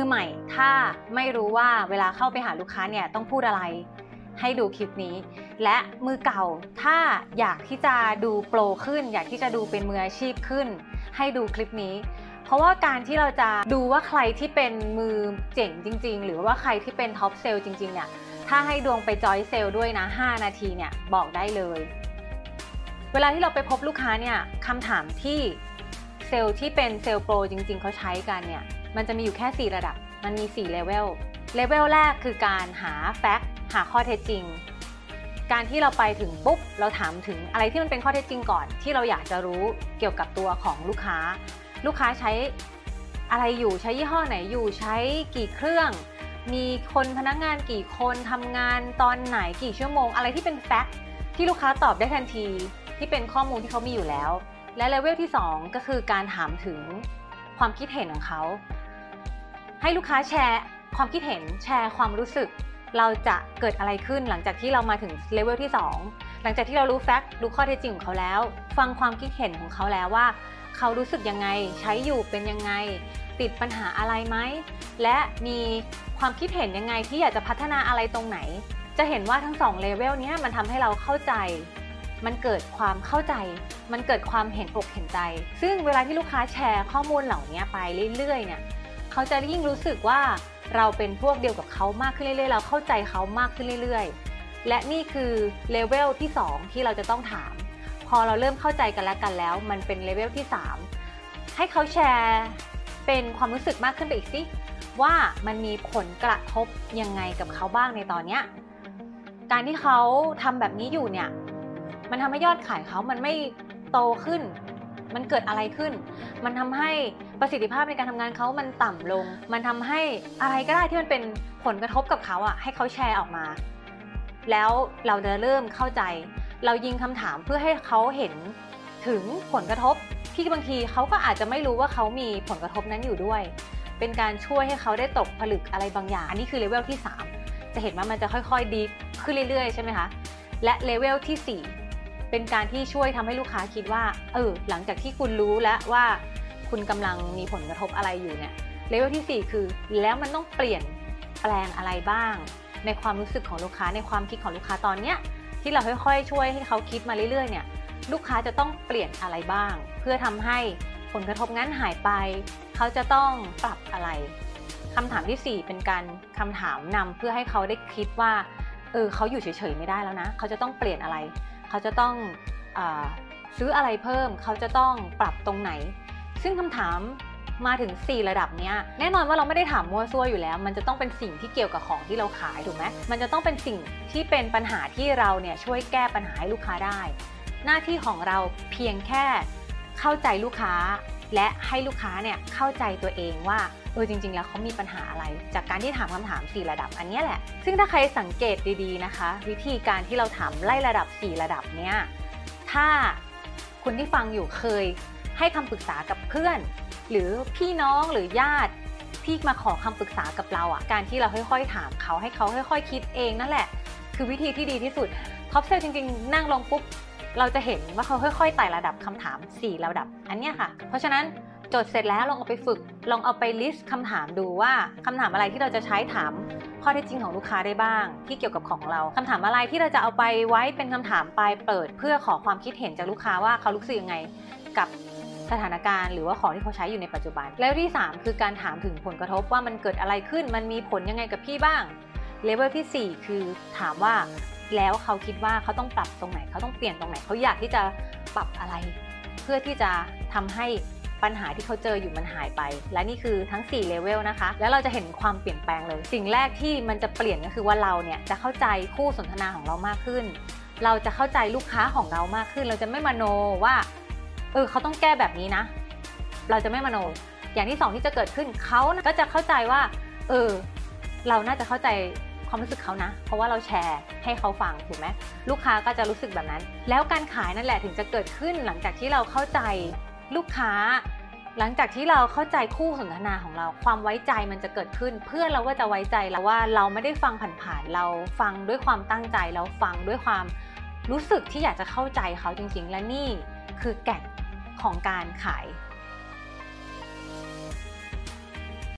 มือใหม่ ถ้าไม่รู้ว่าเวลาเข้าไปหาลูกค้าเนี่ยต้องพูดอะไร ให้ดูคลิปนี้ และมือเก่าถ้าอยากที่จะดู pro ขึ้น อยากที่จะดูเป็นมืออาชีพขึ้น ให้ดูคลิปนี้ เพราะว่าการที่เราจะดูว่าใครที่เป็นมือเจ๋งจริง ๆ หรือว่าใครที่เป็น top sales จริง ๆ เนี่ยถ้าให้ดวงไป join sales ด้วยนะ 5 นาทีเนี่ยบอกได้เลย เวลาที่เราไปพบลูกค้าเนี่ยคำถามที่เซลล์ที่เป็น sales pro จริง ๆ เขาใช้กันเนี่ย มันจะมีอยู่แค่ 4 ระดับ มันมี4เลเวล เลเวลแรกคือการหา fact หาข้อเท็จจริง การที่เราไปถึงปุ๊บ เราถามถึงอะไรที่มันเป็นข้อเท็จจริงก่อน ที่เราอยากจะรู้เกี่ยวกับตัวของลูกค้า ลูกค้าใช้อะไรอยู่ ใช้ยี่ห้อไหนอยู่ ใช้กี่เครื่อง มีคนพนักงานกี่คนทำงานตอนไหนกี่ชั่วโมง อะไรที่เป็น factที่ลูกค้าตอบได้ทันที ที่เป็นข้อมูลที่เขามีอยู่แล้ว และเลเวลที่ 2 ก็คือการถามถึงความคิดเห็นของเขา ให้ลูกค้าแชร์ความคิดเห็นแชร์ความรู้สึก เราจะเกิดอะไรขึ้นหลังจากที่เรามาถึงเลเวลที่ 2 หลังจากที่เรารู้แฟกต์รู้ข้อเท็จจริงของเขาแล้ว ฟังความคิดเห็นของเขาแล้วว่า เขารู้สึกยังไงใช้อยู่เป็นยังไง ติดปัญหาอะไรไหมและมีความคิดเห็นยังไงที่อยากจะพัฒนาอะไรตรงไหน จะเห็นว่าทั้งสองเลเวลนี้มันทำให้เราเข้าใจ มันเกิดความเข้าใจ มันเกิดความเห็นอกเห็นใจ ซึ่งเวลาที่ลูกค้าแชร์ข้อมูลเหล่านี้ไปเรื่อยๆเนี่ย เขาจะยิ่งรู้สึกว่าเราเป็นพวกเดียวกับเขามากขึ้นเรื่อยๆ เราเข้าใจเขามากขึ้นเรื่อยๆ และนี่คือเลเวลที่ 2 ที่เราจะต้องถาม พอเราเริ่มเข้าใจกันแล้วกันแล้ว มันเป็น level ที่ 3 ให้เขาแชร์เป็นความรู้สึกมากขึ้นไปอีกสิว่ามันมีผลกระทบยังไงกับเขาบ้างในตอนเนี้ยการที่เขาทำแบบนี้อยู่เนี่ย มันทำให้ยอดขายเขามันไม่โตขึ้น มันเกิดอะไรขึ้น มันทำให้ประสิทธิภาพในการทำงานเขามันต่ำลง มันทำให้อะไรก็ได้ที่มันเป็นผลกระทบกับเขาอะให้เขาแชร์ออกมา แล้วเราจะเริ่มเข้าใจ เรายิงคำถามเพื่อให้เขาเห็นถึงผลกระทบที่บางทีเขาก็อาจจะไม่รู้ว่าเขามีผลกระทบนั้นอยู่ด้วย เป็นการช่วยให้เขาได้ตกผลึกอะไรบางอย่าง อันนี้คือเลเวลที่ 3 จะเห็นว่ามันจะค่อยๆดีขึ้นเรื่อยๆ ใช่ไหมคะ และเลเวลที่ 4 เป็นการที่ช่วยทำให้ลูกค้าคิดว่า เออ หลังจากที่คุณรู้แล้วว่าคุณกำลังมีผลกระทบอะไรอยู่เนี่ย เลเวลที่ 4 คือ แล้วมันต้องเปลี่ยนแปลงอะไรบ้าง ในความรู้สึกของลูกค้าในความคิดของลูกค้าตอนเนี้ยที่เราค่อยๆ ช่วยให้เขาคิดมาเรื่อยๆเนี่ยลูกค้าจะต้องเปลี่ยนอะไรบ้าง เพื่อทำให้ผลกระทบนั้นหายไป เขาจะต้องปรับอะไรคำถามที่ 4 เป็นการคำถามนำเพื่อให้เขาได้คิดว่าเออเขาอยู่เฉยๆไม่ได้แล้วนะ เขาจะต้องเปลี่ยนอะไร เขาจะต้องอซื้ออะไรเพิ่ม เขาจะต้องปรับตรงไหน ซึ่งคำถามมาถึง 4 ระดับเนี้ยแน่นอนว่าเราไม่ได้ถามมั่วซั่วอยู่แล้ว มันจะต้องเป็นสิ่งที่เกี่ยวกับของที่เราขายถูกไหมมันจะต้องเป็นสิ่งที่เป็นปัญหาที่เราเนี่ยช่วยแก้ปัญหาให้ลูกค้าได้ หน้าที่ของเราเพียงแค่เข้าใจลูกค้า และให้ลูกค้าเนี่ยเข้าใจตัวเองว่าเออจริง ๆ แล้วเขามีปัญหาอะไร จากการที่ถามคำถาม 4 ระดับอันนี้แหละ ซึ่งถ้าใครสังเกตดีๆนะคะ วิธีการที่เราถามไล่ระดับ 4 ระดับเนี้ยถ้าคุณที่ฟังอยู่เคยให้คำปรึกษากับเพื่อน หรือพี่น้องหรือญาติที่มาขอคำปรึกษากับเราอะการที่เราค่อยๆถามเขาให้เขาค่อยๆคิดเองนั่นแหละ คือวิธีที่ดีที่สุด top sales จริงๆ นั่งลงปุ๊บ เราจะเห็นว่าเขาค่อยๆไต่ระดับคำถาม 4 ระดับ อันเนี้ยค่ะ เพราะฉะนั้นจดเสร็จแล้วลองเอาไปฝึก ลองเอาไป list คำถามดูว่าคำถามอะไรที่เราจะใช้ถามข้อเท็จจริงของลูกค้าได้บ้าง ที่เกี่ยวกับของเราคำถามอะไรที่เราจะเอาไปไว้เป็นคำถามปลายเปิด เพื่อขอความคิดเห็นจากลูกค้าว่าเขารู้สึกยังไงกับสถานการณ์หรือว่าของที่เขาใช้อยู่ในปัจจุบัน แล้วที่ 3 คือการถามถึงผลกระทบว่ามันเกิดอะไรขึ้น มันมีผลยังไงกับพี่บ้างเลเวลที่ 4 คือถามว่า แล้วเขาคิดว่าเขาต้องปรับตรงไหน เขาต้องเปลี่ยนตรงไหน เขาอยากที่จะปรับอะไร เพื่อที่จะทำให้ปัญหาที่เขาเจออยู่มันหายไป และนี่คือทั้ง4เลเวลนะคะ แล้วเราจะเห็นความเปลี่ยนแปลงเลย สิ่งแรกที่มันจะเปลี่ยนก็คือว่าเราเนี่ยจะเข้าใจคู่สนทนาของเรามากขึ้น เราจะเข้าใจลูกค้าของเรามากขึ้น เราจะไม่มโนว่า เออเขาต้องแก้แบบนี้นะ เราจะไม่มโน อย่างที่สองที่จะเกิดขึ้นเขาก็จะเข้าใจว่า เออ เราน่าจะเข้าใจ ความรู้สึกเขานะ เพราะว่าเราแชร์ให้เขาฟังถูกไหมลูกค้าก็จะรู้สึกแบบนั้น แล้วการขายนั่นแหละถึงจะเกิดขึ้นหลังจากที่เราเข้าใจลูกค้า หลังจากที่เราเข้าใจคู่สนทนาของเรา ความไว้ใจมันจะเกิดขึ้น เพื่อนเราก็จะไว้ใจแล้วว่าเราไม่ได้ฟังผ่านๆเราฟังด้วยความตั้งใจเราฟังด้วยความรู้สึกที่อยากจะเข้าใจเขาจริงๆ และนี่คือแก่นของการขาย